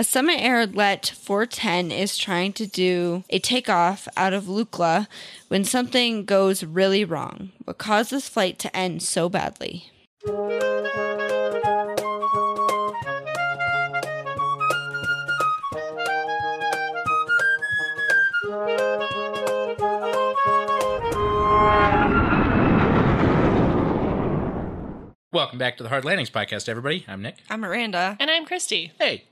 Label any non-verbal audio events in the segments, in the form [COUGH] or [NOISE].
A Summit Air Let 410 is trying to do a takeoff out of Lukla when something goes really wrong. What caused this flight to end so badly? Welcome back to the Hard Landings podcast, everybody. I'm Nick. I'm Miranda. And I'm Christy. Hey,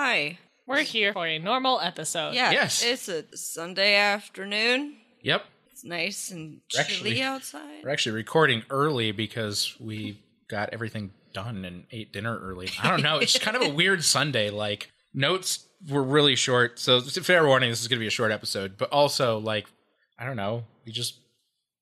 Hi. We're here for a normal episode. Yeah, Yes. it's a Sunday afternoon. yep, It's nice and We're chilly actually- outside. we're actually recording early because we got everything done and ate dinner early. I don't know. It's kind of a [LAUGHS] weird Sunday. Like notes were really short, so it's a fair warning. This is going to be a short episode, but also like I don't know. We just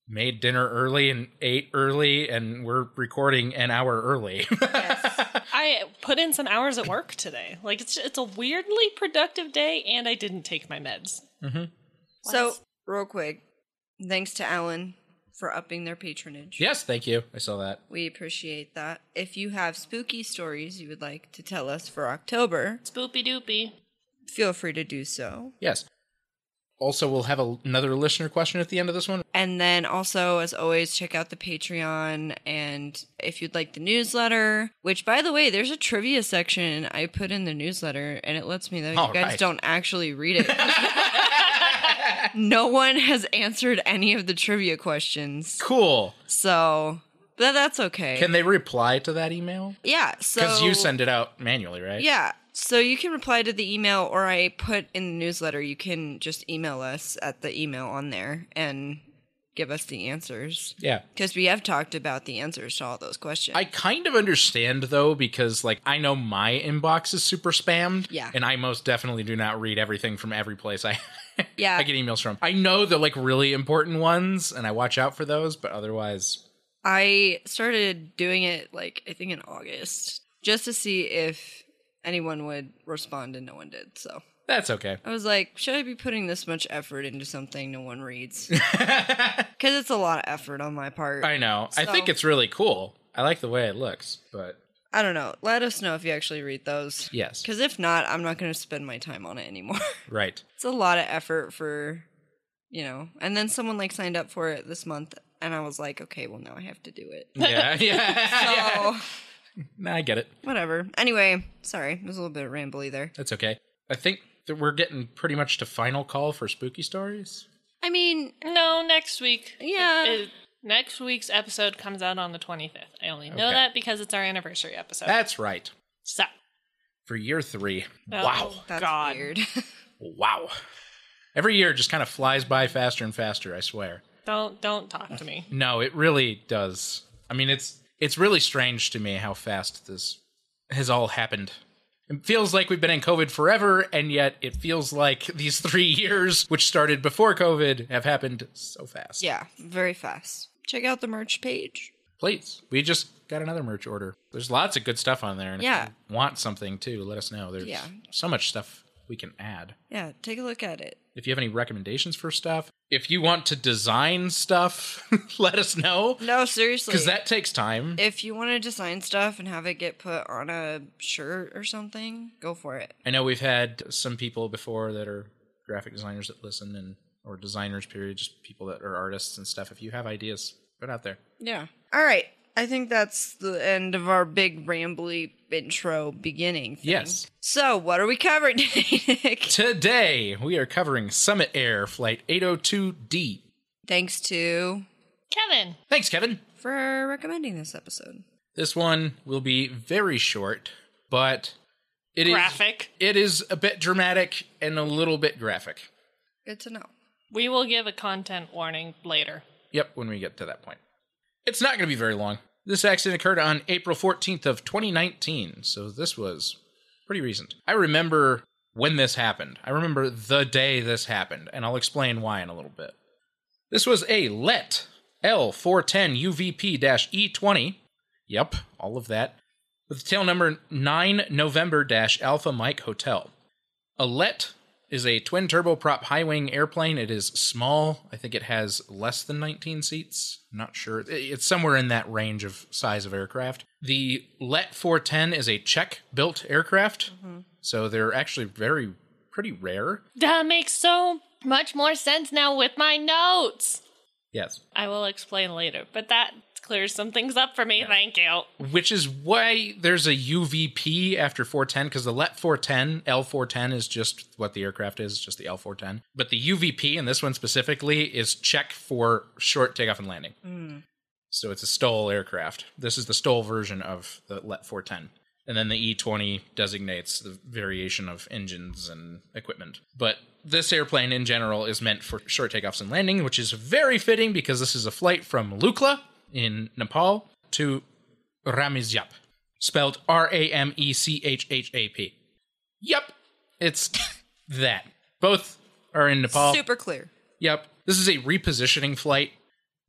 made dinner early and ate early, and we're recording an hour early. [LAUGHS] I put in some hours at work today. Like it's it's a weirdly productive day and I didn't take my meds. Mm-hmm. So, real quick, thanks to Alan for upping their patronage. yes, thank you. I saw that. We appreciate that. If you have spooky stories you would like to tell us for October, Spoopy doopy. feel free to do so. Yes. Also, we'll have a, another listener question at the end of this one. And then also, as always, check out the Patreon. And if you'd like the newsletter, which by the way, there's a trivia section I put in the newsletter, and it lets me know All you guys right. don't actually read it. [LAUGHS] no one has answered any of the trivia questions. Cool. So, but that's okay. Can they reply to that email? yeah. So, Because you send it out manually, right? Yeah. So you can reply to the email, or I put in the newsletter, you can just email us at the email on there and give us the answers. Yeah. Because we have talked about the answers to all those questions. I kind of understand though, because like I know my inbox is super spammed. Yeah. And I most definitely do not read everything from every place I [LAUGHS] Yeah. I get emails from. I know the like really important ones and I watch out for those, but otherwise I started doing it like I think in August just to see if anyone would respond and no one did. So that's okay. I was like, should I be putting this much effort into something no one reads? [LAUGHS] Because it's a lot of effort on my part. I know. I think it's really cool. I like the way it looks, but I don't know. Let us know if you actually read those. yes. Because if not, I'm not going to spend my time on it anymore. [LAUGHS] Right. it's a lot of effort for, you know. And then someone like signed up for it this month, and I was like, okay, well now I have to do it. Yeah. Yeah. [LAUGHS] So Nah, I get it. whatever. Anyway, sorry, it was a little bit rambly there. That's okay. I think that we're getting pretty much to final call for spooky stories. I mean, No, next week. yeah, It- next week's episode comes out on the 25th. I only know Okay. that because it's our anniversary episode. That's right. so, For year three. Oh. Wow. that's God. weird. [LAUGHS] Wow. Every year just kind of flies by faster and faster, I swear. don't don't talk to me. No, it really does. I mean, it's it's really strange to me how fast this has all happened. It feels like we've been in COVID forever, and yet it feels like these [LAUGHS] three years, which started before COVID, have happened so fast. yeah, very fast. Check out the merch page. Please. We just got another merch order. There's lots of good stuff on there. And Yeah. if you want something too, let us know. There's Yeah. so much stuff we can add. Yeah, take a look at it. If you have any recommendations for stuff, if you want to design stuff, [LAUGHS] let us know. No, seriously. Because that takes time. if you want to design stuff and have it get put on a shirt or something, go for it. I know we've had some people before that are graphic designers that listen and or designers period, just people that are artists and stuff. If you have ideas, put it out there. Yeah. All right. I think that's the end of our big rambly intro beginning. Thing. Yes. So, what are we covering [LAUGHS] today, Nick? Today we are covering Summit Air Flight 802D. Thanks to Kevin. Thanks, Kevin. for recommending this episode. This one will be very short, but it is Graphic. it is a bit dramatic and a little bit graphic. Good to know. We will give a content warning later. Yep, when we get to that point. It's not going to be very long. This accident occurred on April 14th of 2019, so this was pretty recent. I remember when this happened. I remember the day this happened, and I'll explain why in a little bit. This was a LET L410 UVP-E20. Yep, all of that. With the tail number 9 November Alpha Mike Hotel. A LET is a twin turboprop high wing airplane. It is small. I think it has less than 19 seats. Not sure. It's somewhere in that range of size of aircraft. The Let 410 is a Czech built aircraft. Mm-hmm. so they're actually very pretty rare. That makes so much more sense now with my notes. Yes. I will explain later, but that clears some things up for me. Thank you. Which is why there's a UVP after 410 because the LET 410, L410 is just what the aircraft is, just the L410. But the UVP in this one specifically is Czech for short takeoff and landing. Hmm. So it's a STOL aircraft. This is the STOL version of the LET 410. And then the E20 designates the variation of engines and equipment. But this airplane in general is meant for short takeoffs and landing, which is very fitting because this is a flight from Lukla in Nepal to Ramizyap, spelled R A M E C H H A P. Yep, it's [LAUGHS] that. Both are in Nepal. Super clear. Yep. This is a repositioning flight,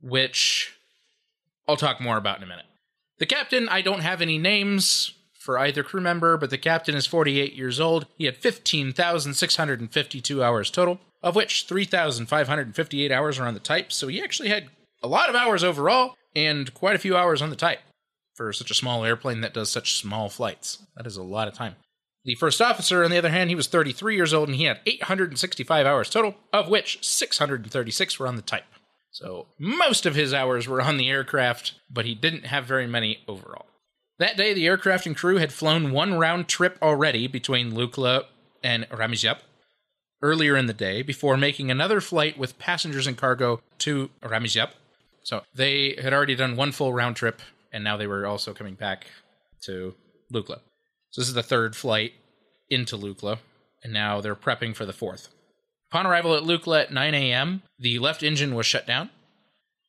which I'll talk more about in a minute. The captain, I don't have any names for either crew member, but the captain is 48 years old. He had 15,652 hours total, of which 3,558 hours are on the type, so he actually had a lot of hours overall and quite a few hours on the type for such a small airplane that does such small flights. That is a lot of time. The first officer, on the other hand, he was 33 years old and he had 865 hours total, of which 636 were on the type. So most of his hours were on the aircraft, but he didn't have very many overall. That day, the aircraft and crew had flown one round trip already between Lukla and Ramizyap earlier in the day before making another flight with passengers and cargo to Ramizyap. So they had already done one full round trip, and now they were also coming back to Lukla. So this is the third flight into Lukla, and now they're prepping for the fourth. Upon arrival at Lukla at 9 a.m., the left engine was shut down.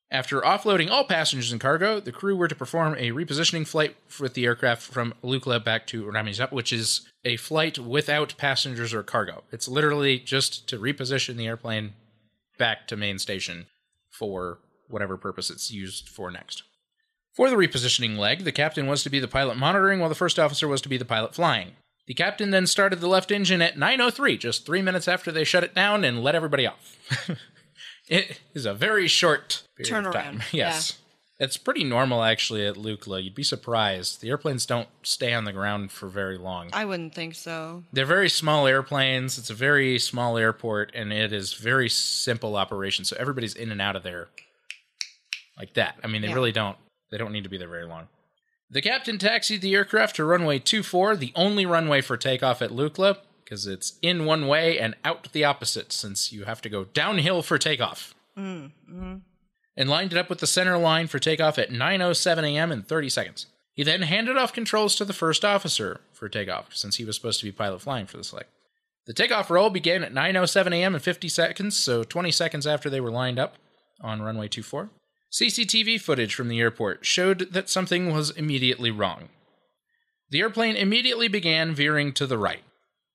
After offloading all passengers and cargo, the crew were to perform a repositioning flight with the aircraft from Lukla back to Ramizyap, which is a flight without passengers or cargo. It's literally just to reposition the airplane back to main station for whatever purpose it's used for next. For the repositioning leg, the captain was to be the pilot monitoring, while the first officer was to be the pilot flying. The captain then started the left engine at 9:03, just three minutes after they shut it down, and let everybody off. [LAUGHS] it is a very short period of time. Turnaround, [LAUGHS] Yes, it's pretty normal actually at Lukla. You'd be surprised. The airplanes don't stay on the ground for very long. I wouldn't think so. They're very small airplanes. It's a very small airport, and it is very simple operation. So everybody's in and out of there like that. I mean, they Yeah. really don't. They don't need to be there very long. The captain taxied the aircraft to runway 24, the only runway for takeoff at Lukla, because it's in one way and out the opposite, since you have to go downhill for takeoff. Mm-hmm. And lined it up with the center line for takeoff at 9:07 a.m. in 30 seconds. He then handed off controls to the first officer for takeoff, since he was supposed to be pilot flying for this leg. The takeoff roll began at 9:07 a.m. in 50 seconds, so 20 seconds after they were lined up on runway 24. CCTV footage from the airport showed that something was immediately wrong. The airplane immediately began veering to the right.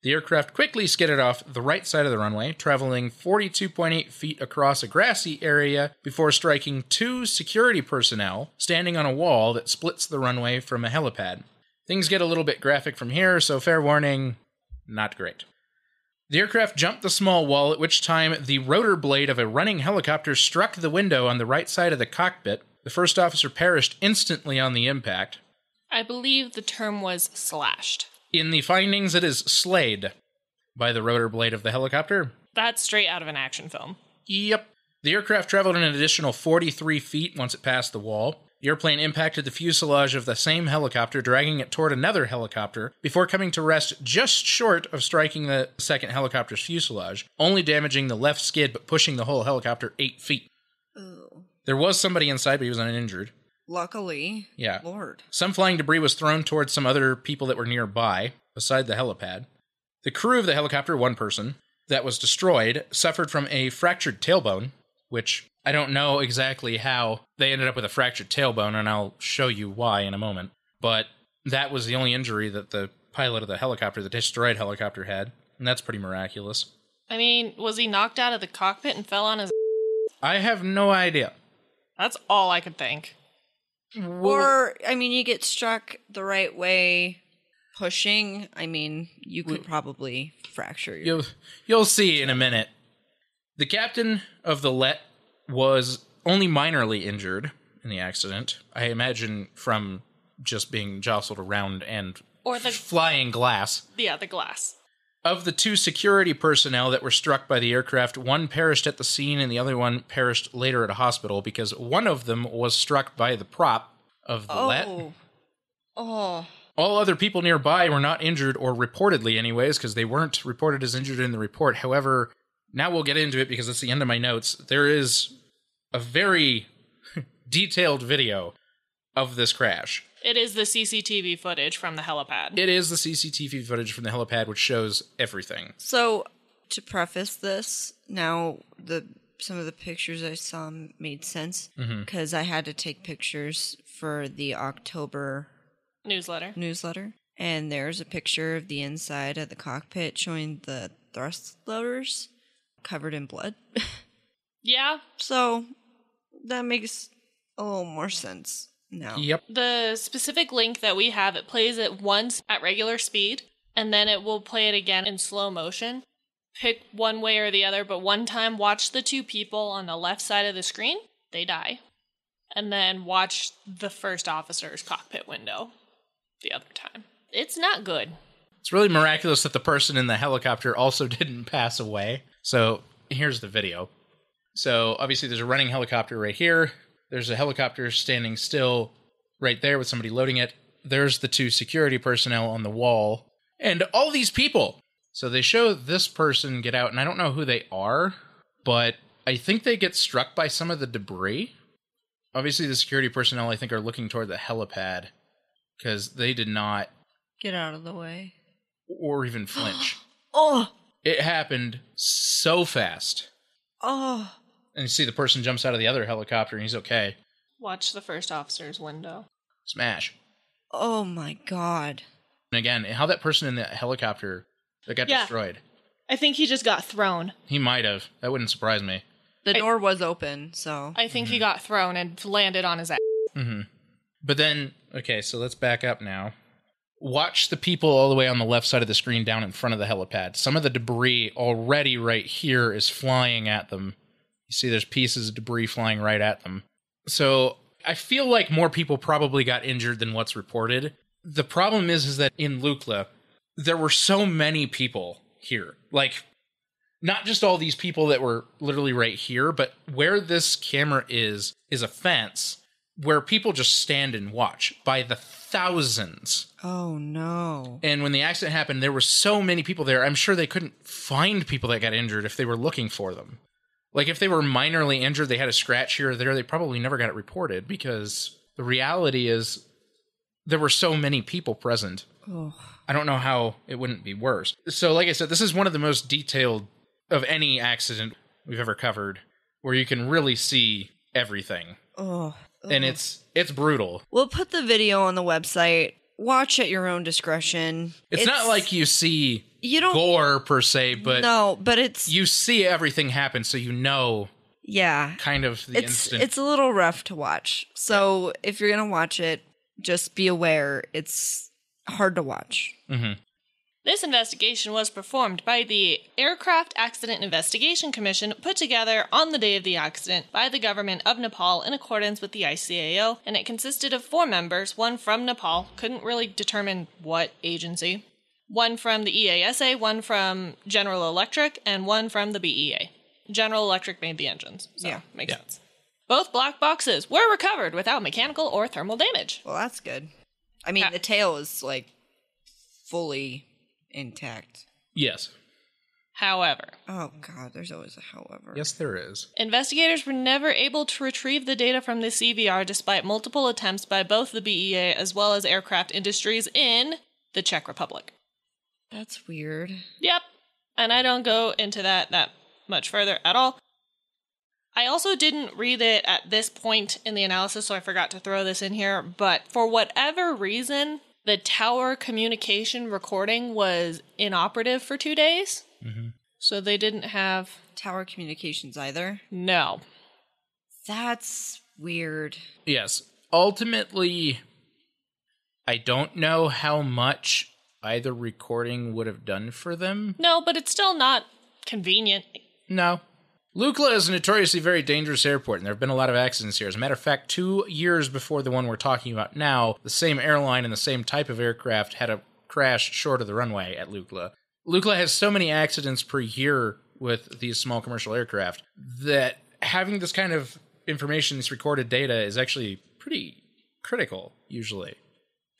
The aircraft quickly skidded off the right side of the runway, traveling 42.8 feet across a grassy area before striking two security personnel standing on a wall that splits the runway from a helipad. Things get a little bit graphic from here, so fair warning, not great. The aircraft jumped the small wall, at which time the rotor blade of a running helicopter struck the window on the right side of the cockpit. The first officer perished instantly on the impact. I believe the term was slashed. In the findings, it is slayed by the rotor blade of the helicopter. That's straight out of an action film. Yep. The aircraft traveled an additional 43 feet once it passed the wall. The airplane impacted the fuselage of the same helicopter, dragging it toward another helicopter, before coming to rest just short of striking the second helicopter's fuselage, only damaging the left skid but pushing the whole helicopter eight feet. Ooh. There was somebody inside, but he was uninjured. Luckily. Yeah. Lord. Some flying debris was thrown towards some other people that were nearby, beside the helipad. The crew of the helicopter, one person, that was destroyed, suffered from a fractured tailbone, which I don't know exactly how they ended up with a fractured tailbone, and I'll show you why in a moment. But that was the only injury that the pilot of the helicopter, the destroyed helicopter, had, and that's pretty miraculous. I mean, was he knocked out of the cockpit and fell on his. I have no idea. That's all I could think. Or, I mean, you get struck the right way pushing. I mean, you could probably fracture your. You'll you'll see in a minute. The captain of the Let was only minorly injured in the accident. I imagine from just being jostled around and Or the flying glass. yeah, the glass. Of the two security personnel that were struck by the aircraft, one perished at the scene and the other one perished later at a hospital because one of them was struck by the prop of the let. Oh. Oh. All other people nearby were not injured, or reportedly, anyways, because they weren't reported as injured in the report. However, now we'll get into it because it's the end of my notes. There is a very [LAUGHS] detailed video of this crash. It is the CCTV footage from the helipad. It is the CCTV footage from the helipad, which shows everything. So to preface this, now the some of the pictures I saw made sense mm-hmm. because I had to take pictures for the October Newsletter. newsletter, and there's a picture of the inside of the cockpit showing the thrust levers covered in blood. [LAUGHS] Yeah, so that makes a little more sense now. Yep. the specific link that we have, it plays it once at regular speed, and then it will play it again in slow motion. Pick one way or the other, but one time watch the two people on the left side of the screen, they die. And then watch the first officer's cockpit window the other time. It's not good. It's really miraculous that the person in the helicopter also [LAUGHS] didn't pass away. So here's the video. So obviously, there's a running helicopter right here. There's a helicopter standing still right there with somebody loading it. There's the two security personnel on the wall. And all these people. So they show this person get out, and I don't know who they are, but I think they get struck by some of the debris. Obviously, the security personnel, I think, are looking toward the helipad because they did not Get out of the way. or even flinch. [GASPS] Oh, it happened so fast. oh. And you see the person jumps out of the other helicopter and he's okay. Watch the first officer's window. Smash. Oh my god. And again, how that person in the helicopter that got Yeah. destroyed. I think he just got thrown. He might have. That wouldn't surprise me. The I- door was open, so I think he got thrown and landed on his ass. Mm-hmm. But then, okay, so let's back up now. Watch the people all the way on the left side of the screen down in front of the helipad. Some of the debris already right here is flying at them. You see there's pieces of debris flying right at them. So I feel like more people probably got injured than what's reported. The problem is is that in Lukla, there were so many people here. Like not just all these people that were literally right here, but where this camera is is a fence where people just stand and watch by the thousands. Oh no. And when the accident happened, there were so many people there. I'm sure they couldn't find people that got injured if they were looking for them. Like if they were minorly injured, they had a scratch here or there, they probably never got it reported because the reality is there were so many people present. Oh. I don't know how it wouldn't be worse. So, like I said, this is one of the most detailed of any accident we've ever covered, where you can really see everything, Oh. And mm-hmm. it's it's brutal. We'll put the video on the website. Watch at your own discretion. It's, not like you see you don't gore per se, but No, but it's you see everything happen, so you know yeah. kind of the It's instant. it's a little rough to watch. So if you're gonna watch it, just be aware it's hard to watch. Mm-hmm. This investigation was performed by the Aircraft Accident Investigation Commission put together on the day of the accident by the government of Nepal in accordance with the ICAO, and it consisted of four members, one from Nepal, couldn't really determine what agency, one from the EASA, one from General Electric, and one from the BEA. General Electric made the engines, so Yeah. makes Yeah. sense. Both black boxes were recovered without mechanical or thermal damage. Well, that's good. I mean, Yeah. the tail is like fully intact. yes, However, Oh god, there's always a however. yes, there is. Investigators were never able to retrieve the data from the CVR despite multiple attempts by both the BEA as well as aircraft industries in the Czech Republic. That's weird. Yep. And I don't go into that that much further at all. I also didn't read it at this point in the analysis, so I forgot to throw this in here. But for whatever reason, the tower communication recording was inoperative for two days. Mm-hmm. So they didn't have. Tower communications either. No. That's weird. Yes. Ultimately, I don't know how much either recording would have done for them. No, but it's still not convenient. No. Lukla is a notoriously very dangerous airport, and there have been a lot of accidents here. As a matter of fact, two years before the one we're talking about now, the same airline and the same type of aircraft had a crash short of the runway at Lukla. Lukla has so many accidents per year with these small commercial aircraft that having this kind of information, this recorded data, is actually pretty critical, usually.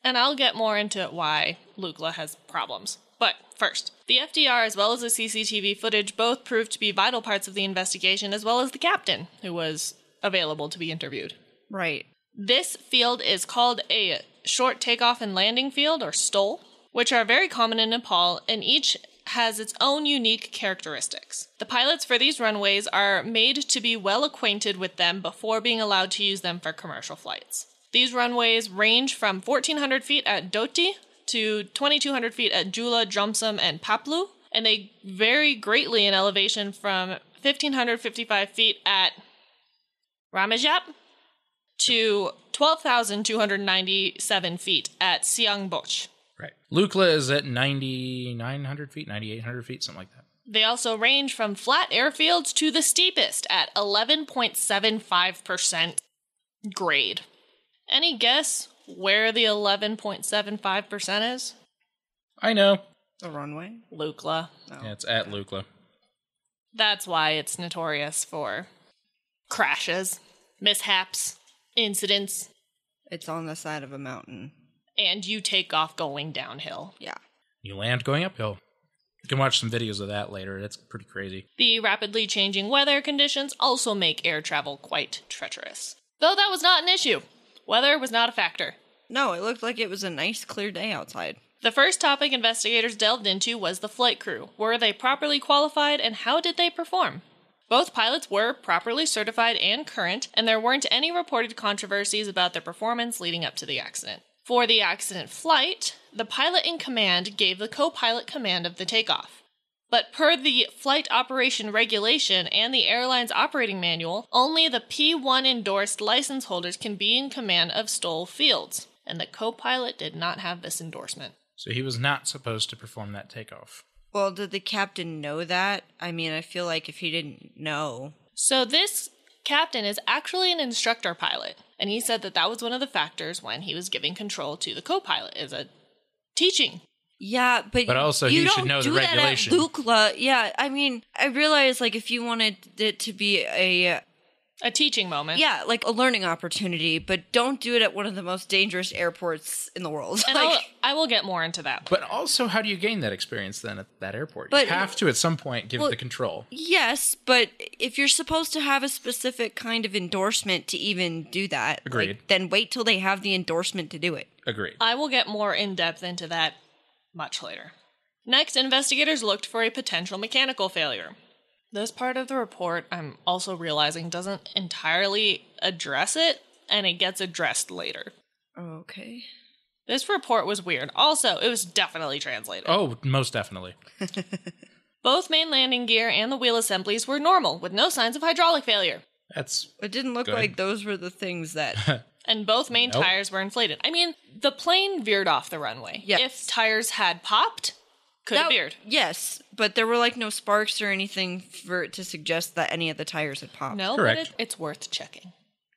And I'll get more into why Lukla has problems. But first, the FDR as well as the CCTV footage both proved to be vital parts of the investigation, as well as the captain, who was available to be interviewed. Right. This field is called a short takeoff and landing field, or STOL, which are very common in Nepal, and each has its own unique characteristics. The pilots for these runways are made to be well acquainted with them before being allowed to use them for commercial flights. These runways range from 1,400 feet at Doti to 2,200 feet at Jula, Jomsom, and Phaplu, and they vary greatly in elevation from 1,555 feet at Ramajap to 12,297 feet at Syangboche. Right. Lukla is at 9,900 feet, 9,800 feet, something like that. They also range from flat airfields to the steepest at 11.75% grade. Any guess where the 11.75% is? I know. The runway. Lukla. Oh. Yeah, it's at Lukla. That's why it's notorious for crashes, mishaps, incidents, It's on the side of a mountain. and you take off going downhill. Yeah. You land going uphill. You can watch some videos of that later. That's pretty crazy. The rapidly changing weather conditions also make air travel quite treacherous. Though that was not an issue. Weather was not a factor. No, it looked like it was a nice, clear day outside. The first topic investigators delved into was the flight crew. Were they properly qualified and how did they perform? Both pilots were properly certified and current, and there weren't any reported controversies about their performance leading up to the accident. For the accident flight, the pilot in command gave the co pilot command of the takeoff. But per the flight operation regulation and the airline's operating manual, only the P1 endorsed license holders can be in command of STOL fields, and the co pilot did not have this endorsement. So he was not supposed to perform that takeoff. Well, did the captain know that? I mean, I feel like if he didn't know. So this captain is actually an instructor pilot, and he said that that was one of the factors when he was giving control to the co-pilot is a teaching. Yeah, but But also you he should don't know the do that at regulation. Lukla, yeah. I mean, I realize like if you wanted it to be a A teaching moment. yeah, like a learning opportunity, but don't do it at one of the most dangerous airports in the world. And [LAUGHS] I'll, like, I will get more into that. But also, how do you gain that experience then at that airport? But- you have to at some point give Well- the control. yes, but if you're supposed to have a specific kind of endorsement to even do that, like, Agreed. then wait till they have the endorsement to do it. Agreed. I will get more in depth into that much later. Next, investigators looked for a potential mechanical failure. This part of the report, I'm also realizing, doesn't entirely address it, and it gets addressed later. Okay. This report was weird. Also, it was definitely translated. Oh, most definitely. [LAUGHS] Both main landing gear and the wheel assemblies were normal, with no signs of hydraulic failure. That's It didn't look Good. like those were the things that [LAUGHS] And both main Nope. tires were inflated. I mean, the plane veered off the runway. Yes. If tires had popped, could have That- veered. Yes, but there were like no sparks or anything for it to suggest that any of the tires had popped. No, Correct. but it, it's worth checking.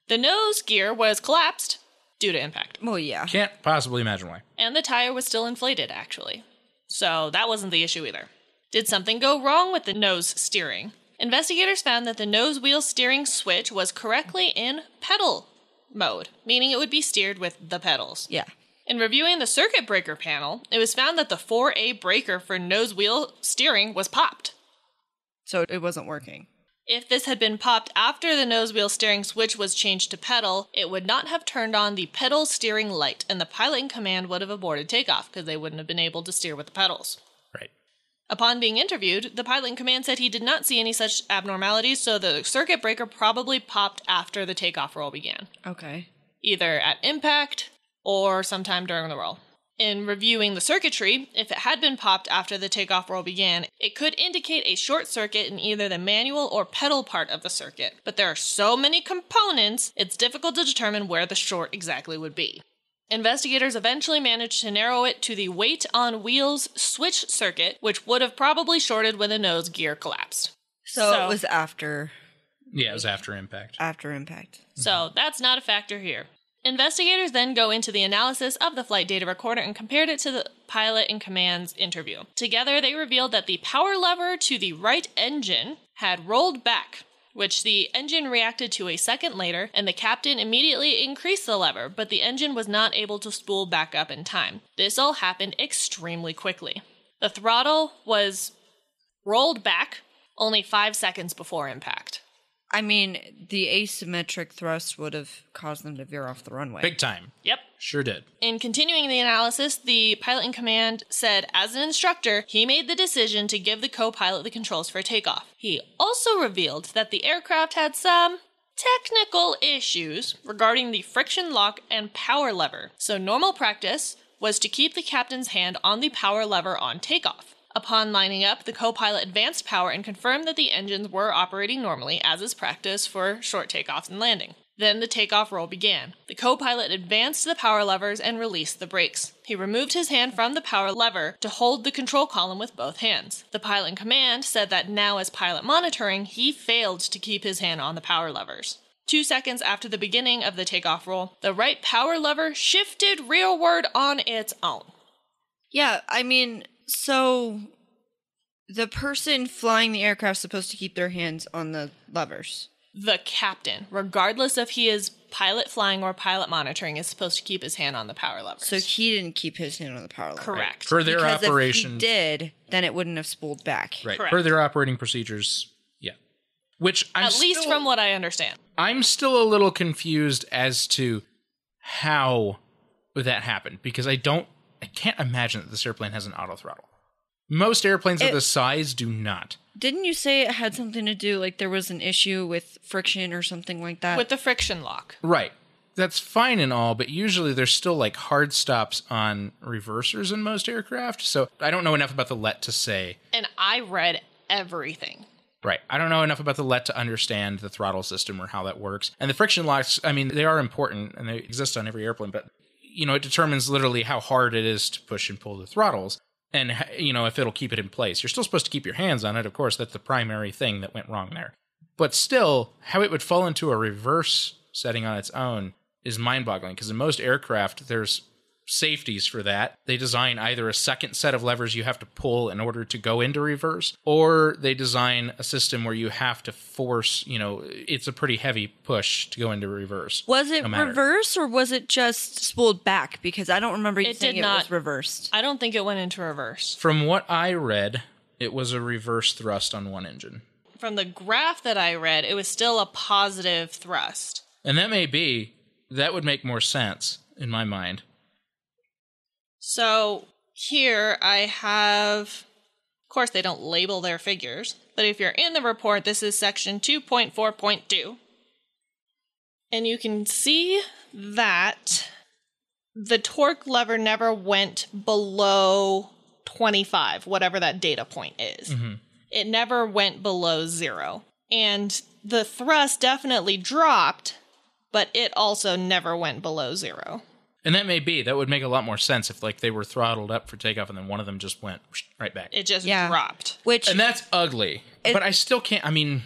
The nose gear was collapsed due to impact, Well, yeah. can't possibly imagine why. and the tire was still inflated, actually. So that wasn't the issue either. Did something go wrong with the nose steering? Investigators found that the nose wheel steering switch was correctly in pedal mode, meaning it would be steered with the pedals. Yeah. In reviewing the circuit breaker panel, it was found that the 4A breaker for nose wheel steering was popped. So it wasn't working. If this had been popped after the nose wheel steering switch was changed to pedal, it would not have turned on the pedal steering light, and the pilot in command would have aborted takeoff because they wouldn't have been able to steer with the pedals. Upon being interviewed, the pilot in command said he did not see any such abnormalities, so the circuit breaker probably popped after the takeoff roll began, Okay. either at impact or sometime during the roll. In reviewing the circuitry, if it had been popped after the takeoff roll began, it could indicate a short circuit in either the manual or pedal part of the circuit. But there are so many components, it's difficult to determine where the short exactly would be. Investigators eventually managed to narrow it to the weight on wheels switch circuit, which would have probably shorted when the nose gear collapsed. So, So- it was after Yeah, it was after impact. after impact. So that's not a factor here. Investigators then go into the analysis of the flight data recorder and compared it to the pilot in command's interview. Together, they revealed that the power lever to the right engine had rolled back, which the engine reacted to a second later, and the captain immediately increased the lever, but the engine was not able to spool back up in time. This all happened extremely quickly. The throttle was rolled back only five seconds before impact. I mean, the asymmetric thrust would have caused them to veer off the runway. Big time. Yep. Sure did. In continuing the analysis, the pilot in command said, as an instructor, he made the decision to give the co pilot the controls for takeoff. He also revealed that the aircraft had some technical issues regarding the friction lock and power lever. So, normal practice was to keep the captain's hand on the power lever on takeoff. Upon lining up, the co pilot advanced power and confirmed that the engines were operating normally, as is practice for short takeoffs and landing. Then the takeoff roll began. The co pilot advanced the power levers and released the brakes. He removed his hand from the power lever to hold the control column with both hands. The pilot in command said that now, as pilot monitoring, he failed to keep his hand on the power levers. Two seconds after the beginning of the takeoff roll, the right power lever shifted rearward on its own. Yeah, I mean, so the person flying the aircraft is supposed to keep their hands on the levers. The captain, regardless if he is pilot flying or pilot monitoring, is supposed to keep his hand on the power levers. So he didn't keep his hand on the power lever. correct. For their Because operation. if he did, then it wouldn't have spooled back. Right. Correct. For their operating procedures. Yeah. Which I'm At least still- from what I understand. I'm still a little confused as to how that happened because I don't I can't imagine that this airplane has an auto throttle. Most airplanes of It- this size do not. Didn't you say it had something to do like there was an issue with friction or something like that? With the friction lock. Right. That's fine and all, but usually there's still like hard stops on reversers in most aircraft. So I don't know enough about the let to say. And I read everything. Right. I don't know enough about the let to understand the throttle system or how that works. And the friction locks, I mean, they are important and they exist on every airplane, but you know, it determines literally how hard it is to push and pull the throttles and you know, if it'll keep it in place. You're still supposed to keep your hands on it, of course, that's the primary thing that went wrong there. But still, how it would fall into a reverse setting on its own is mind-boggling because in most aircraft there's safeties for that. They design either a second set of levers you have to pull in order to go into reverse, or they design a system where you have to force, you know, it's a pretty heavy push to go into reverse. was it no reverse or was it just spooled back? Because I don't remember you It saying did it not- was reversed. I don't think it went into reverse. From what I read, it was a reverse thrust on one engine. From the graph that I read, it was still a positive thrust. And that may be, that would make more sense in my mind. So here I have, of course, they don't label their figures, but if you're in the report, this is section 2.4.2. And you can see that the torque lever never went below 25, whatever that data point is. Mm-hmm. It never went below zero. And the thrust definitely dropped, but it also never went below zero. And that may be, that would make a lot more sense if like they were throttled up for takeoff and then one of them just went right back. It just Yeah. dropped. Which and that's ugly. It- but I still can't. I mean,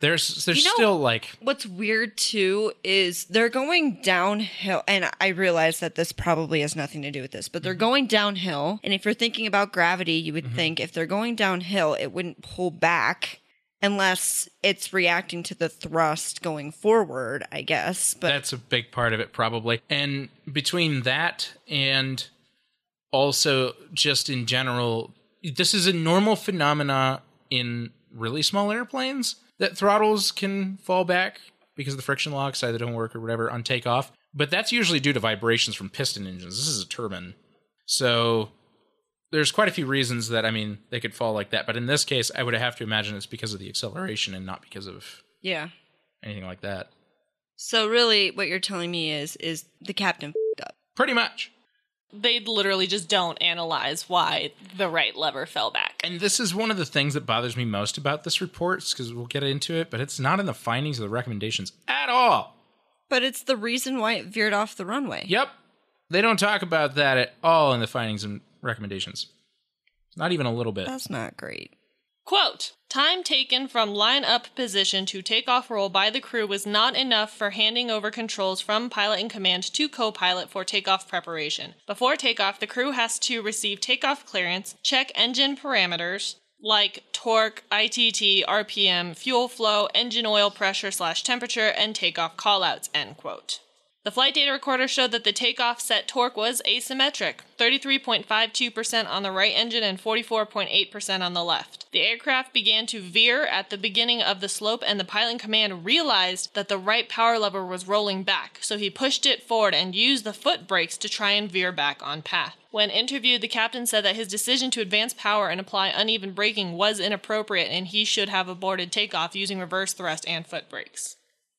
there's there's You know- still like What's weird too is they're going downhill, and I realize that this probably has nothing to do with this, but they're mm-hmm. going downhill. And if you're thinking about gravity, you would mm-hmm. think if they're going downhill, it wouldn't pull back unless it's reacting to the thrust going forward, I guess. But that's a big part of it probably. And between that and also just in general, this is a normal phenomena in really small airplanes that throttles can fall back because the friction locks either don't work or whatever on takeoff. But that's usually due to vibrations from piston engines. This is a turbine. So there's quite a few reasons that I mean they could fall like that. But in this case, I would have to imagine it's because of the acceleration and not because of yeah. anything like that. So really, what you're telling me is is the captain f***ed up. Pretty much. They literally just don't analyze why the right lever fell back. And this is one of the things that bothers me most about this report, because we'll get into it, but it's not in the findings or the recommendations at all. But it's the reason why it veered off the runway. Yep. They don't talk about that at all in the findings and recommendations. Not even a little bit. That's not great. Quote Time taken from line up position to takeoff roll by the crew was not enough for handing over controls from pilot in command to co pilot for takeoff preparation. Before takeoff, the crew has to receive takeoff clearance, check engine parameters like torque, ITT, RPM, fuel flow, engine oil pressure slash temperature, and takeoff callouts. End quote. The flight data recorder showed that the takeoff set torque was asymmetric 33.52% on the right engine and 44.8% on the left. The aircraft began to veer at the beginning of the slope, and the pilot in command realized that the right power lever was rolling back, so he pushed it forward and used the foot brakes to try and veer back on path. When interviewed, the captain said that his decision to advance power and apply uneven braking was inappropriate and he should have aborted takeoff using reverse thrust and foot brakes.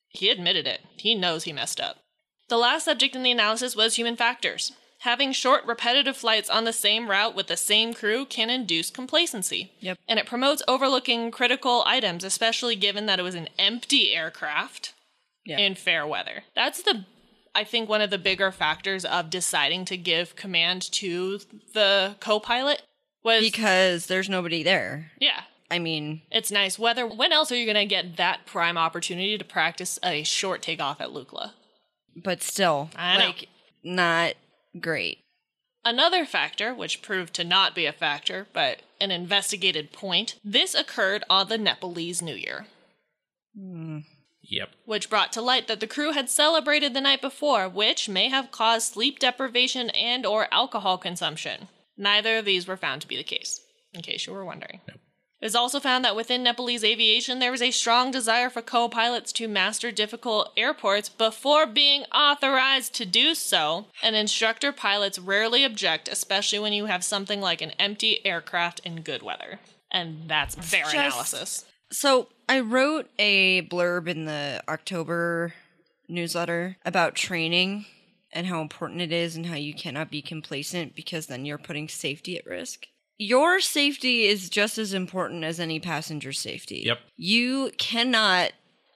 He admitted it. He knows he messed up. The last subject in the analysis was human factors. Having short, repetitive flights on the same route with the same crew can induce complacency. Yep. And it promotes overlooking critical items, especially given that it was an empty aircraft Yeah. in fair weather. That's the I think one of the bigger factors of deciding to give command to the co-pilot was because there's nobody there. yeah, I mean, it's nice weather. When else are you going to get that prime opportunity to practice a short takeoff at Lukla? But still, I know. like, not great. Another factor, which proved to not be a factor, but an investigated point, this occurred on the Nepalese New Year, hmm. Yep. which brought to light that the crew had celebrated the night before, which may have caused sleep deprivation and or alcohol consumption. Neither of these were found to be the case, in case you were wondering. It was also found that within Nepalese aviation, there was a strong desire for co pilots to master difficult airports before being authorized to do so, and instructor pilots rarely object, especially when you have something like an empty aircraft in good weather. And that's their Just- analysis. So I wrote a blurb in the October newsletter about training and how important it is and how you cannot be complacent because then you're putting safety at risk. Your safety is just as important as any passenger safety. Yep. You cannot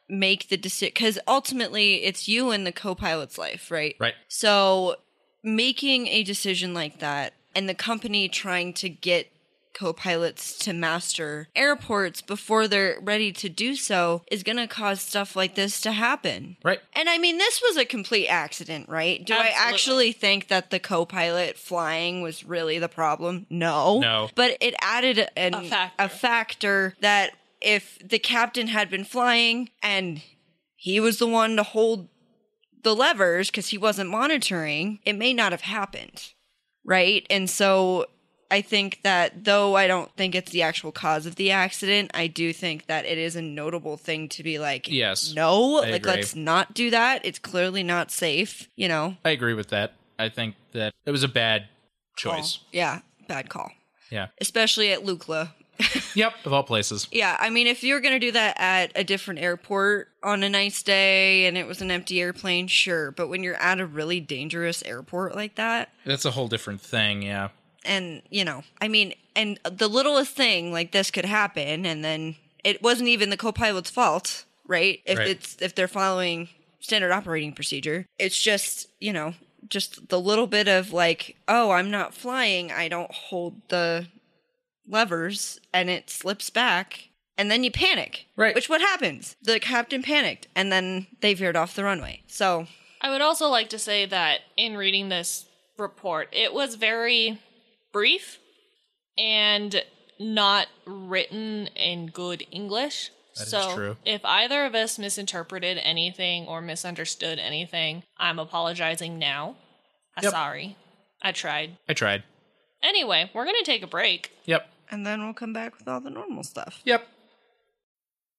make the decision because ultimately it's you and the co-pilot's life, right? Right. So making a decision like that and the company trying to get co-pilots to master airports before they're ready to do so is going to cause stuff like this to happen. Right. And I mean, this was a complete accident, right? Do I actually think that the co pilot flying was really the problem? No. No. But it added an, A factor. a factor that if the captain had been flying and he was the one to hold the levers because he wasn't monitoring, it may not have happened. Right. And so I think that though I don't think it's the actual cause of the accident, I do think that it is a notable thing to be like, Yes. no, like agree. let's not do that. It's clearly not safe, you know. I agree with that. I think that it was a bad choice. Call. Yeah, bad call. Yeah. Especially at Lukla. [LAUGHS] Yep. Of all places. Yeah, I mean, if you're going to do that at a different airport on a nice day and it was an empty airplane, sure. But when you're at a really dangerous airport like that, That's a whole different thing. Yeah. And, you know, I mean, and the littlest thing like this could happen, and then it wasn't even the co pilot's fault, right? If Right. it's, if they're following standard operating procedure, it's just, you know, just the little bit of like, oh, I'm not flying, I don't hold the levers, and it slips back, and then you panic. Right. Which what happens? The captain panicked, and then they veered off the runway. So, I would also like to say that in reading this report, it was very brief and not written in good English. That is so true. if either of us misinterpreted anything or misunderstood anything, I'm apologizing now. I'm Yep. sorry. I tried. I tried. Anyway, we're going to take a break. Yep. and then we'll come back with all the normal stuff. Yep.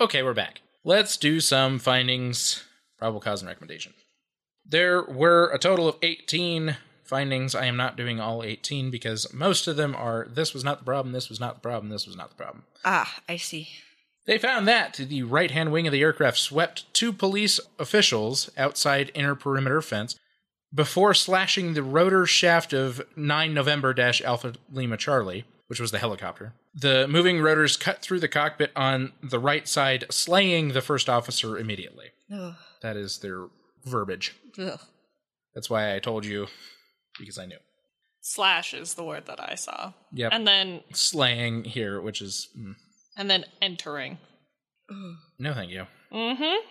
Okay, we're back. Let's do some findings, probable cause, and recommendation. There were a total of 18 findings. I am not doing all 18 because most of them are this was not the problem, this was not the problem, this was not the problem. Ah, I see. They found that the right hand wing of the aircraft swept two police officials outside inner perimeter fence before slashing the rotor shaft of 9 November Alpha Lima Charlie, which was the helicopter. The moving rotors cut through the cockpit on the right side, slaying the first officer immediately. Ugh. That is their verbiage. Ugh. That's why I told you, because I knew. Slash is the word that I saw. Yep. And then Slaying here, which is. mm, and then entering. no, thank you. Mm-hmm.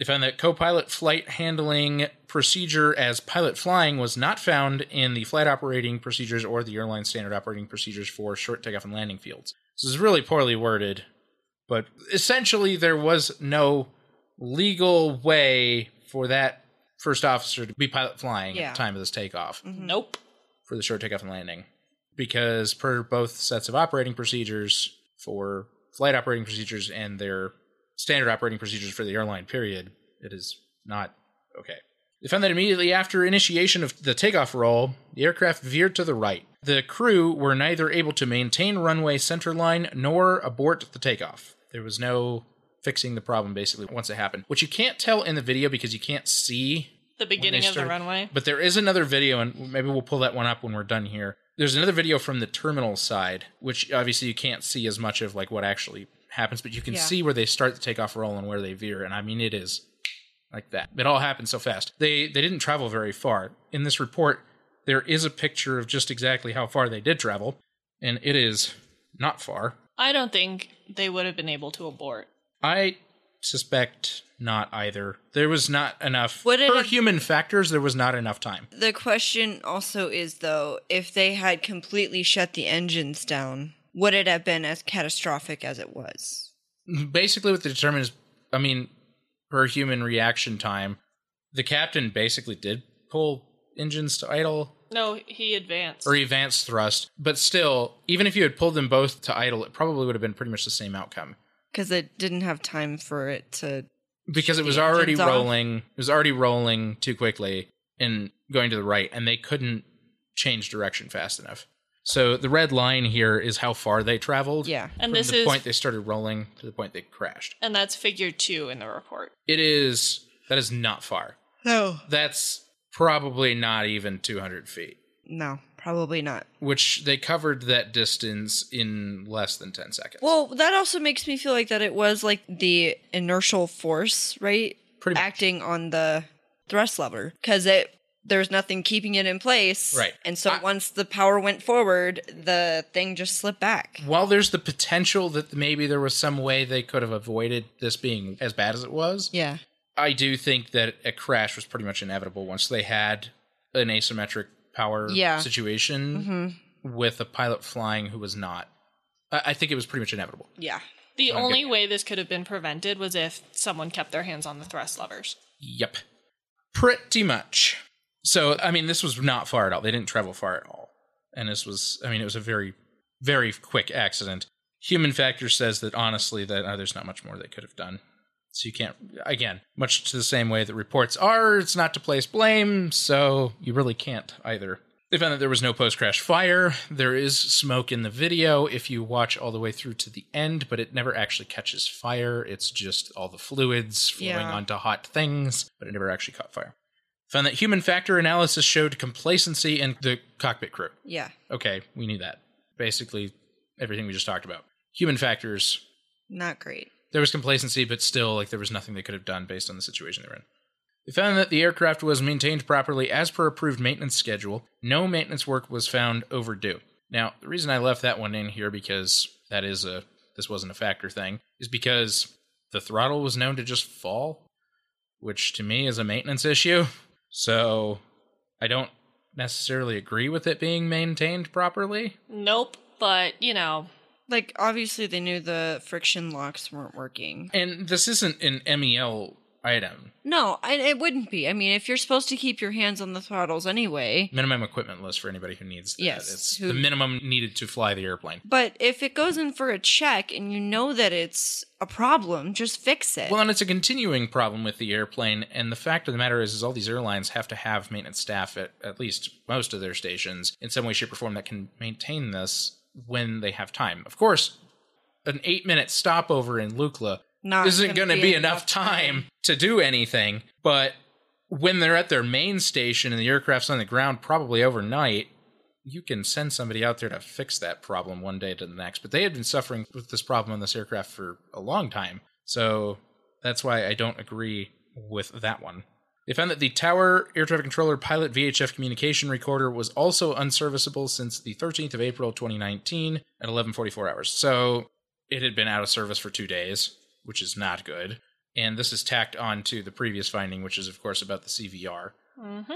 They found that co pilot flight handling procedure as pilot flying was not found in the flight operating procedures or the airline standard operating procedures for short takeoff and landing fields. This is really poorly worded, but essentially there was no legal way for that first officer to be pilot flying at the time of this takeoff mm-hmm. Nope. for the short takeoff and landing. Because per both sets of operating procedures for flight operating procedures and their standard operating procedures for the airline period, it is not okay. They found that immediately after initiation of the takeoff roll, the aircraft veered to the right. The crew were neither able to maintain runway centerline nor abort the takeoff. There was no fixing the problem basically once it happened, which you can't tell in the video because you can't see The beginning of the runway. But there is another video, and maybe we'll pull that one up when we're done here. There's another video from the terminal side, which obviously you can't see as much of like what actually happens, but you can Yeah. see where they start the takeoff roll and where they veer. And I mean, it is like that. It all happens so fast. They they didn't travel very far. In this report, there is a picture of just exactly how far they did travel, and it is not far. I don't think they would have been able to abort. I suspect not either. There was not enough Would it per have- human factors. There was not enough time. The question also is though, if they had completely shut the engines down, would it have been as catastrophic as it was? basically what they determined is i mean per human reaction time the captain basically did pull engines to idle No, he advanced. or advanced thrust but still even if you had pulled them both to idle it probably would have been pretty much the same outcome Because it didn't have time for it to. because it was already engines off? rolling it was already rolling too quickly and going to the right and they couldn't change direction fast enough so the red line here is how far they traveled Yeah. and from this the is point they started rolling to the point they crashed and that's figure two in the report. it is that is not far No. that's probably not even 200 feet, No, probably not. which they covered that distance in less than 10 seconds. Well, that also makes me feel like that it was like the inertial force, right? Pretty much. Acting on the thrust lever. Because it. There's nothing keeping it in place. Right. And so I- once the power went forward, the thing just slipped back. While there's the potential that maybe there was some way they could have avoided this being as bad as it was, Yeah. I do think that a crash was pretty much inevitable once they had an asymmetric power Yeah. situation mm-hmm. with a pilot flying who was not. I, I think it was pretty much inevitable. Yeah. The Okay. only way this could have been prevented was if someone kept their hands on the thrust levers. Yep. Pretty much. So, I mean, this was not far at all. They didn't travel far at all. And this was, I mean, it was a very, very quick accident. Human factor says that honestly, that uh, there's not much more they could have done. So you can't, again, much to the same way that reports are, it's not to place blame, so you really can't either. They found that there was no post crash fire. There is smoke in the video if you watch all the way through to the end, but it never actually catches fire. It's just all the fluids flowing Yeah. onto hot things, but it never actually caught fire. Found that human factor analysis showed complacency in the cockpit crew. Yeah. Okay, we knew that. Basically, everything we just talked about. Human factors, Not great. there was complacency, but still, like, there was nothing they could have done based on the situation they were in. They found that the aircraft was maintained properly as per approved maintenance schedule. No maintenance work was found overdue. Now, the reason I left that one in here because that is a this wasn't a factor thing is because the throttle was known to just fall, which to me is a maintenance issue. So, I don't necessarily agree with it being maintained properly. Nope, but you know, Like, obviously, they knew the friction locks weren't working. And this isn't an MEL item. No, I, it wouldn't be. I mean, if you're supposed to keep your hands on the throttles anyway, Minimum equipment list for anybody who needs that. Yes, It's who- the minimum needed to fly the airplane. but if it goes in for a check and you know that it's a problem, just fix it. Well, and it's a continuing problem with the airplane. And the fact of the matter is, is all these airlines have to have maintenance staff at at least most of their stations in some way, shape, or form that can maintain this when they have time. Of course, an eight minute stopover in Lukla Not isn't gonna be be enough enough time to do anything. But when they're at their main station and the aircraft's on the ground, probably overnight, you can send somebody out there to fix that problem one day to the next. But they had been suffering with this problem on this aircraft for a long time. So that's why I don't agree with that one. They found that the tower air traffic controller pilot VHF communication recorder was also unserviceable since the 13th of April 2019 at 11:44 hours. So it had been out of service for 2 days, which is not good. And this is tacked on to the previous finding, which is of course about the CVR. Mm-hmm.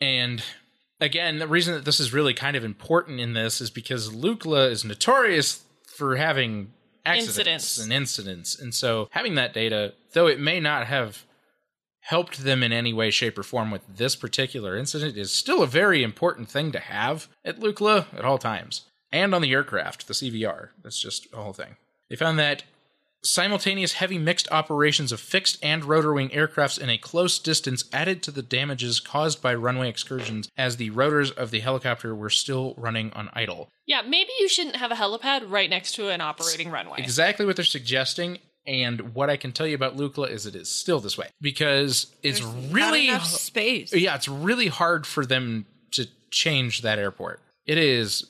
And again, the reason that this is really kind of important in this is because Lukla is notorious for having accidents Incidents. and incidents. And so having that data, though it may not have helped them in any way, shape, or form with this particular incident, is still a very important thing to have at Lukla at all times. And on the aircraft, the CVR. That's just a whole thing. They found that simultaneous heavy mixed operations of fixed and rotor wing aircrafts in a close distance added to the damages caused by runway excursions as the rotors of the helicopter were still running on idle. Yeah, maybe you shouldn't have a helipad right next to an operating runway. Exactly what they're suggesting. And what I can tell you about Lukla is it is still this way because it's There's really not enough space. yeah, it's really hard for them to change that airport. It is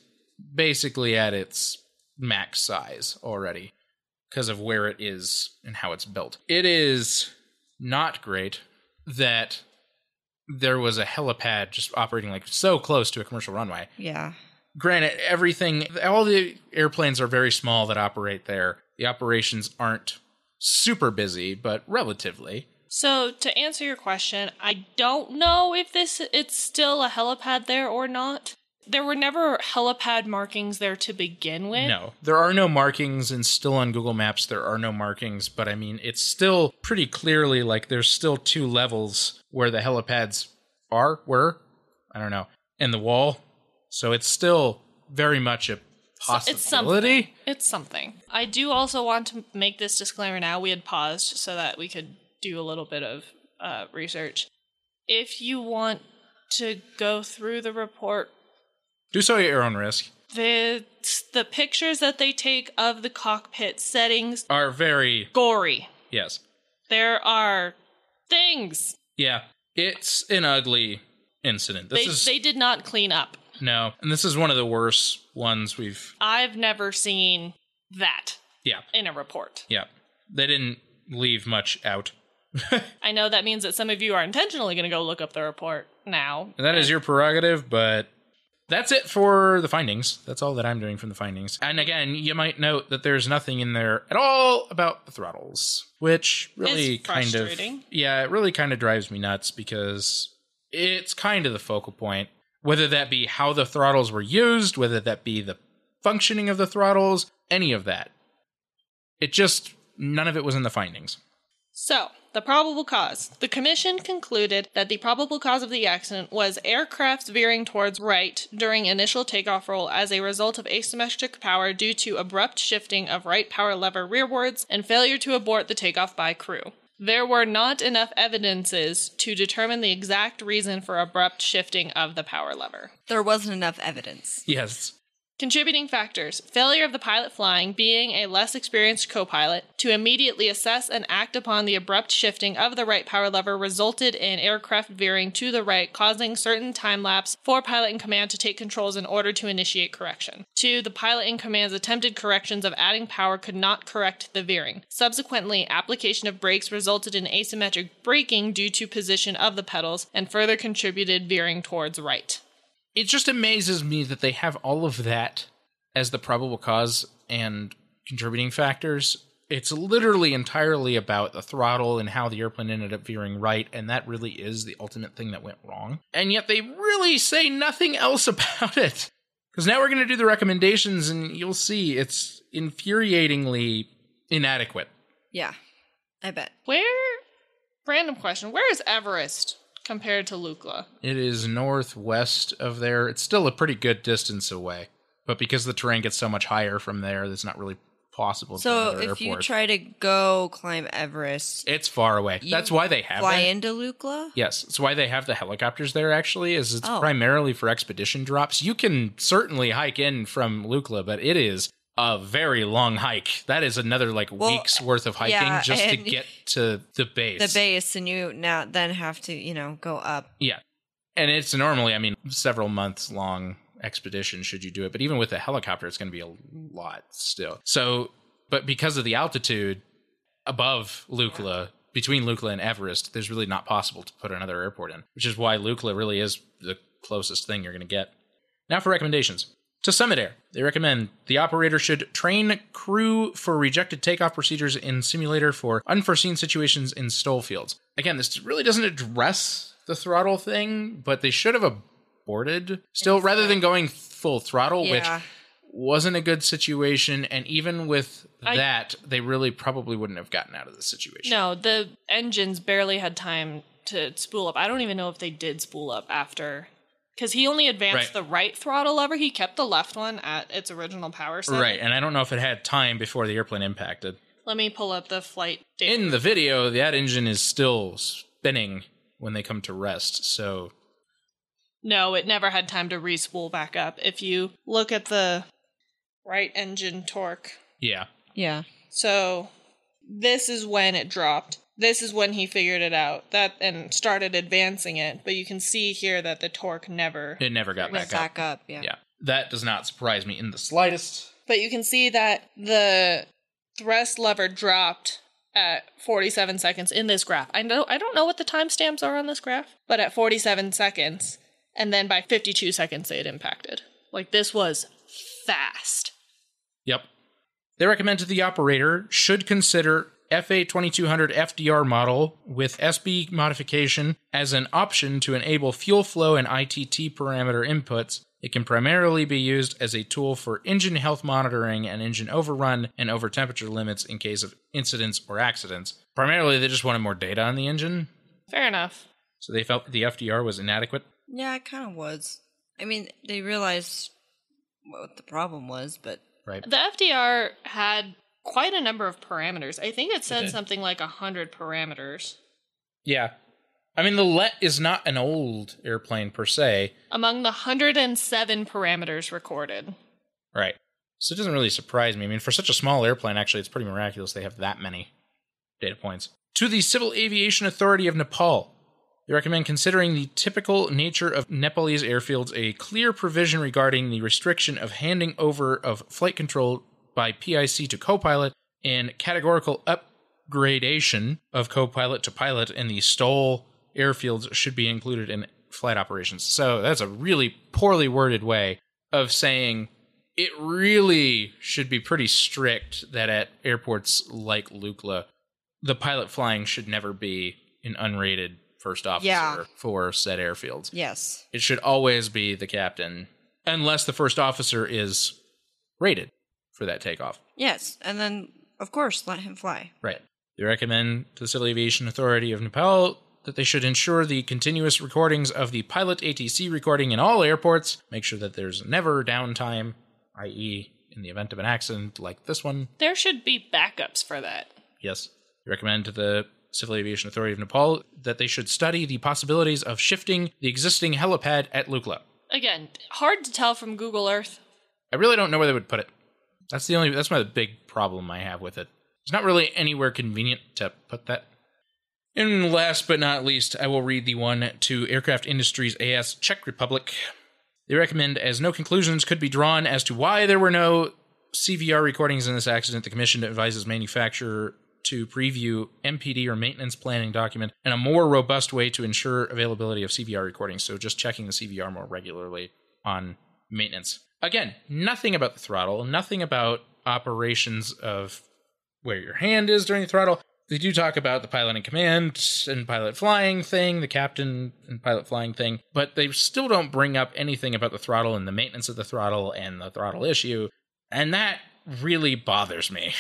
basically at its max size already because of where it is and how it's built. It is not great that there was a helipad just operating like so close to a commercial runway. Yeah. Granted, everything, all the airplanes are very small that operate there. The operations aren't super busy, but relatively. So to answer your question, I don't know if this it's still a helipad there or not. There were never helipad markings there to begin with. No, there are no markings, and still on Google Maps, there are no markings, but I mean, it's still pretty clearly like there's still two levels where the helipads are, were, I don't know, and the wall. So it's still very much a possibility. It's something. It's something. I do also want to make this disclaimer now. We had paused so that we could do a little bit of uh, research. If you want to go through the report, Do so at your own risk. the the pictures that they take of the cockpit settings Are very, gory. yes. There are things Yeah, it's an ugly incident. This they is they did not clean up. no, and this is one of the worst ones we've. I've never seen that Yeah, in a report. yeah, they didn't leave much out. [LAUGHS] I know that means that some of you are intentionally going to go look up the report now. And that is your prerogative, but that's it for the findings. That's all that I'm doing from the findings. And again, you might note that there's nothing in there at all about the throttles, which really It's kind of yeah, it really kind of drives me nuts because it's kind of the focal point. Whether that be how the throttles were used, whether that be the functioning of the throttles, any of that. It just none of it was in the findings. So, the probable cause. The commission concluded that the probable cause of the accident was aircraft veering towards right during initial takeoff roll as a result of asymmetric power due to abrupt shifting of right power lever rearwards and failure to abort the takeoff by crew. There were not enough evidences to determine the exact reason for abrupt shifting of the power lever. There wasn't enough evidence. Yes. Contributing factors failure of the pilot flying, being a less experienced co pilot, to immediately assess and act upon the abrupt shifting of the right power lever resulted in aircraft veering to the right, causing certain time lapse for pilot in command to take controls in order to initiate correction. Two, the pilot in command's attempted corrections of adding power could not correct the veering. Subsequently, application of brakes resulted in asymmetric braking due to position of the pedals and further contributed veering towards right. It just amazes me that they have all of that as the probable cause and contributing factors. It's literally entirely about the throttle and how the airplane ended up veering right, and that really is the ultimate thing that went wrong. And yet they really say nothing else [LAUGHS] about it. Because now we're going to do the recommendations, and you'll see it's infuriatingly inadequate. Yeah. I bet. Where Random question: Where is Everest compared to Lukla? It is northwest of there. It's still a pretty good distance away, but because the terrain gets so much higher from there, it's not really possible. to So another if you try to go climb Everest, it's far away. you That's why they have fly that. into Lukla. Yes, it's why they have the helicopters there. Actually, is it's Oh. primarily for expedition drops. You can certainly hike in from Lukla, but it is a very long hike. That is another like Well, weeks worth of hiking yeah, just to get to the base. The base, and you now then have to you know go up. Yeah, and it's normally, I mean, several months long expedition should you do it. But even with a helicopter, it's going to be a lot still. So, but because of the altitude above Lukla, between Lukla and Everest, there's really not possible to put another airport in, which is why Lukla really is the closest thing you're going to get. Now for recommendations. To Summit Air, they recommend the operator should train crew for rejected takeoff procedures in simulator for unforeseen situations in STOL fields. Again, this really doesn't address the throttle thing, but they should have aborted still rather than going full throttle, Yeah. which wasn't a good situation. And even with I- that, they really probably wouldn't have gotten out of the situation. No, the engines barely had time to spool up. I don't even know if they did spool up after. Because he only advanced Right. the right throttle lever. He kept the left one at its original power setting. Right, and I don't know if it had time before the airplane impacted. Let me pull up the flight data. In the video, that engine is still spinning when they come to rest. So, no, it never had time to respool back up. If you look at the right engine torque, yeah. Yeah. so this is when it dropped. This is when he figured it out that and started advancing it. But you can see here that the torque never. It never got Went back up. up. Yeah. Yeah. That does not surprise me in the slightest. But you can see that the thrust lever dropped at 47 seconds in this graph. I know I don't know what the timestamps are on this graph, but at 47 seconds, and then by 52 seconds had impacted. Like this was fast. Yep. They recommend to the operator should consider FA 2200 FDR model with SB modification as an option to enable fuel flow and ITT parameter inputs. It can primarily be used as a tool for engine health monitoring and engine overrun and over temperature limits in case of incidents or accidents. Primarily, they just wanted more data on the engine, Fair enough. so they felt the FDR was inadequate. Yeah, it kind of was. I mean, they realized what the problem was, but Right. The FDR had quite a number of parameters. I think it said did. something like a 100 parameters. Yeah. I mean, the LET is not an old airplane per se. Among the 107 parameters recorded. Right. So it doesn't really surprise me. I mean, for such a small airplane, actually, it's pretty miraculous they have that many data points. To the Civil Aviation Authority of Nepal, they recommend considering the typical nature of Nepalese airfields a clear provision regarding the restriction of handing over of flight control by PIC to co-pilot and categorical upgradation of co-pilot to pilot in the STOL airfields should be included in flight operations. So that's a really poorly worded way of saying it really should be pretty strict that at airports like Lukla, the pilot flying should never be an unrated first officer Yeah. for said airfields. yes. It should always be the captain, unless the first officer is rated for that takeoff. Yes. And then, of course, let him fly. Right. They recommend to the Civil Aviation Authority of Nepal that they should ensure the continuous recordings of the pilot ATC recording in all airports, make sure that there's never downtime, i.e., in the event of an accident like this one. There should be backups for that. Yes. They recommend to the Civil Aviation Authority of Nepal that they should study the possibilities of shifting the existing helipad at Lukla. Again, hard to tell from Google Earth. I really don't know where they would put it. That's the only that's my big problem I have with it. It's not really anywhere convenient to put that. And last but not least, I will read the one to Aircraft Industries AS Czech Republic. They recommend as no conclusions could be drawn as to why there were no CVR recordings in this accident, the commission advises manufacturer to preview MPD or maintenance planning document and a more robust way to ensure availability of CVR recordings. So just checking the CVR more regularly on maintenance. Again, nothing about the throttle, nothing about operations of where your hand is during the throttle. They do talk about the pilot in command and pilot flying thing, the captain and pilot flying thing, but they still don't bring up anything about the throttle and the maintenance of the throttle and the throttle issue. And that really bothers me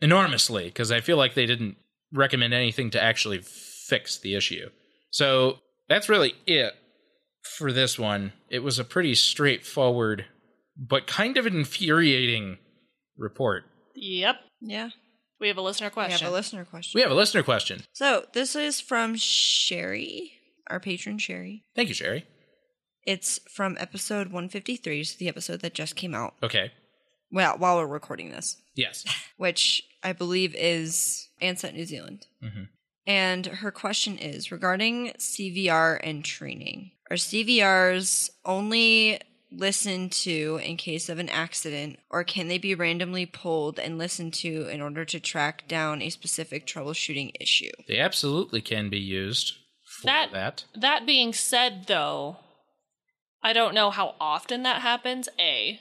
enormously because I feel like they didn't recommend anything to actually fix the issue. So that's really it for this one. It was a pretty straightforward, but kind of an infuriating report. Yep. Yeah. We have a listener question. We have a listener question. We have a listener question. So this is from Sherry, our patron Sherry. Thank you, Sherry. It's from episode 153, so the episode that just came out. Okay. Well, while we're recording this, Yes. [LAUGHS] which I believe is Ansett, New Zealand. Mhm. And her question is regarding CVR and training. Are CVRs only listened to in case of an accident, or can they be randomly pulled and listened to in order to track down a specific troubleshooting issue? They absolutely can be used for That- that. That being said, though, I don't know how often that happens. A.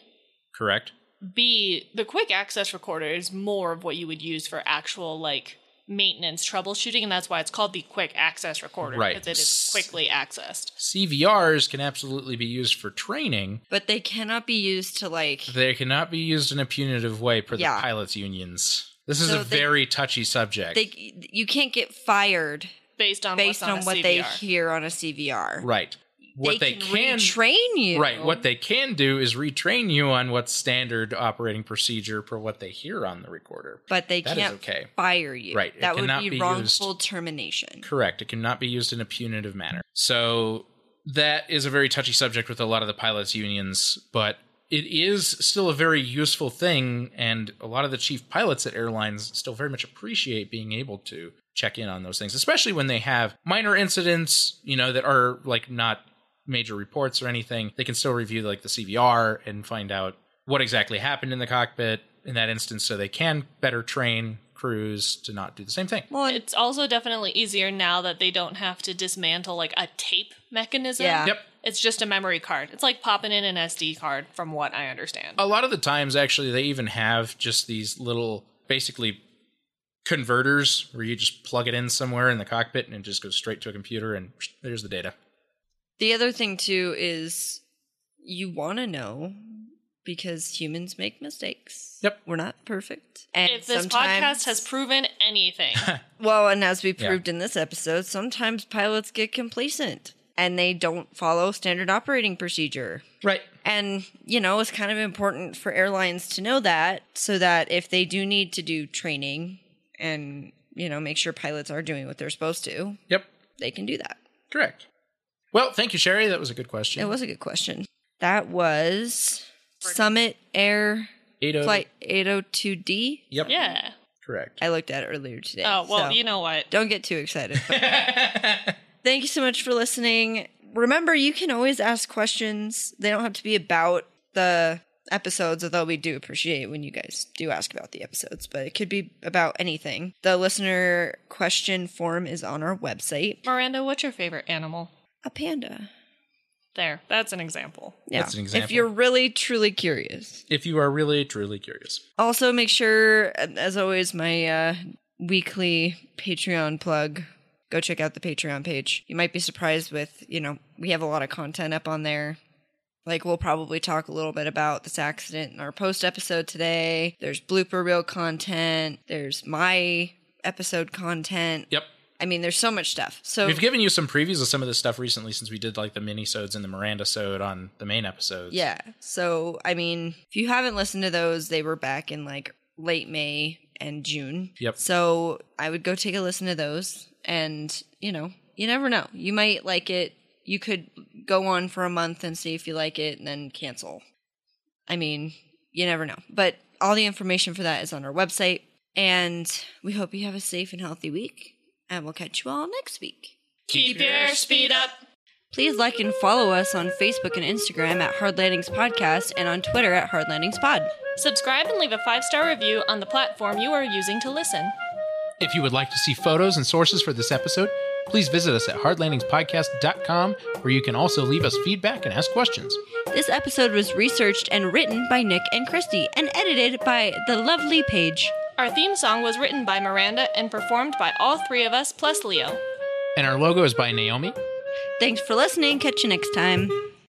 Correct? B. The quick access recorder is more of what you would use for actual, like, maintenance troubleshooting, and that's why it's called the quick access recorder. Right. Because it is quickly accessed. CVRs can absolutely be used for training. But they cannot be used to like They cannot be used in a punitive way per Yeah. the pilots' unions. This is So a they- very touchy subject. they you can't get fired Based on based on, on a what they hear on a CVR. right. What they, they can retrain you. Right. What they can do is retrain you on what's standard operating procedure for what they hear on the recorder. but they That can't okay. fire you. Right, That would be, be wrongful termination. Correct. It cannot be used in a punitive manner. So that is a very touchy subject with a lot of the pilots' unions, but it is still a very useful thing, and a lot of the chief pilots at airlines still very much appreciate being able to check in on those things, especially when they have minor incidents, you know, that are like not major reports or anything. They can still review like the CVR and find out what exactly happened in the cockpit in that instance so they can better train crews to not do the same thing. Well, It's also definitely easier now that they don't have to dismantle like a tape mechanism. Yeah. Yep. It's just a memory card. It's like popping in an SD card, from what I understand. a lot of the times actually they even have just these little basically converters where you just plug it in somewhere in the cockpit and it just goes straight to a computer and there's the data the other thing too is you want to know because humans make mistakes. Yep. We're not perfect. And if this podcast has proven anything, [LAUGHS] Well, and as we Yeah. proved in this episode, sometimes pilots get complacent and they don't follow standard operating procedure. right And, you know, it's kind of important for airlines to know that so that if they do need to do training and, you know, make sure pilots are doing what they're supposed to, yep they can do that. correct well thank you sherry that was a good question It was a good question. That was Summit Air 80 Flight 802D. yep yeah. correct I looked at it earlier today. Oh, well, so you know what? Don't get too excited. [LAUGHS] Thank you so much for listening. Remember, you can always ask questions. They don't have to be about the episodes, although we do appreciate when you guys do ask about the episodes, but it could be about anything. The listener question form is on our website. Miranda, what's your favorite animal? A panda. There, that's an example. Yeah. That's an example. If you're really, truly curious. if you are really truly curious Also, make sure, as always, my uh, weekly Patreon plug. Go check out the Patreon page. You might be surprised with, you know, we have a lot of content up on there. Like, we'll probably talk a little bit about this accident in our post episode today. There's blooper reel content. There's my episode content. yep I mean, there's so much stuff. So, we've given you some previews of some of this stuff recently since we did like the mini-sodes and the miranda sode on the main episodes yeah. So, I mean, if you haven't listened to those, they were back in like late May and June. Yep. So I would go take a listen to those. And, you know, you never know. You might like it. You could go on for a month and see if you like it and then cancel. I mean, you never know. But all the information for that is on our website. And we hope you have a safe and healthy week. And we'll catch you all next week. Keep your speed up. Please like and follow us on Facebook and Instagram at Hard Landings Podcast and on Twitter at Hard Landings Pod. Subscribe and leave a five star review on the platform you are using to listen. If you would like to see photos and sources for this episode, please visit us at hardlandingspodcast.com, where you can also leave us feedback and ask questions. This episode was researched and written by Nick and Christy and edited by the lovely Paige. Our theme song was written by Miranda and performed by all three of us plus Leo. And our logo is by Naomi. Thanks for listening. Catch you next time.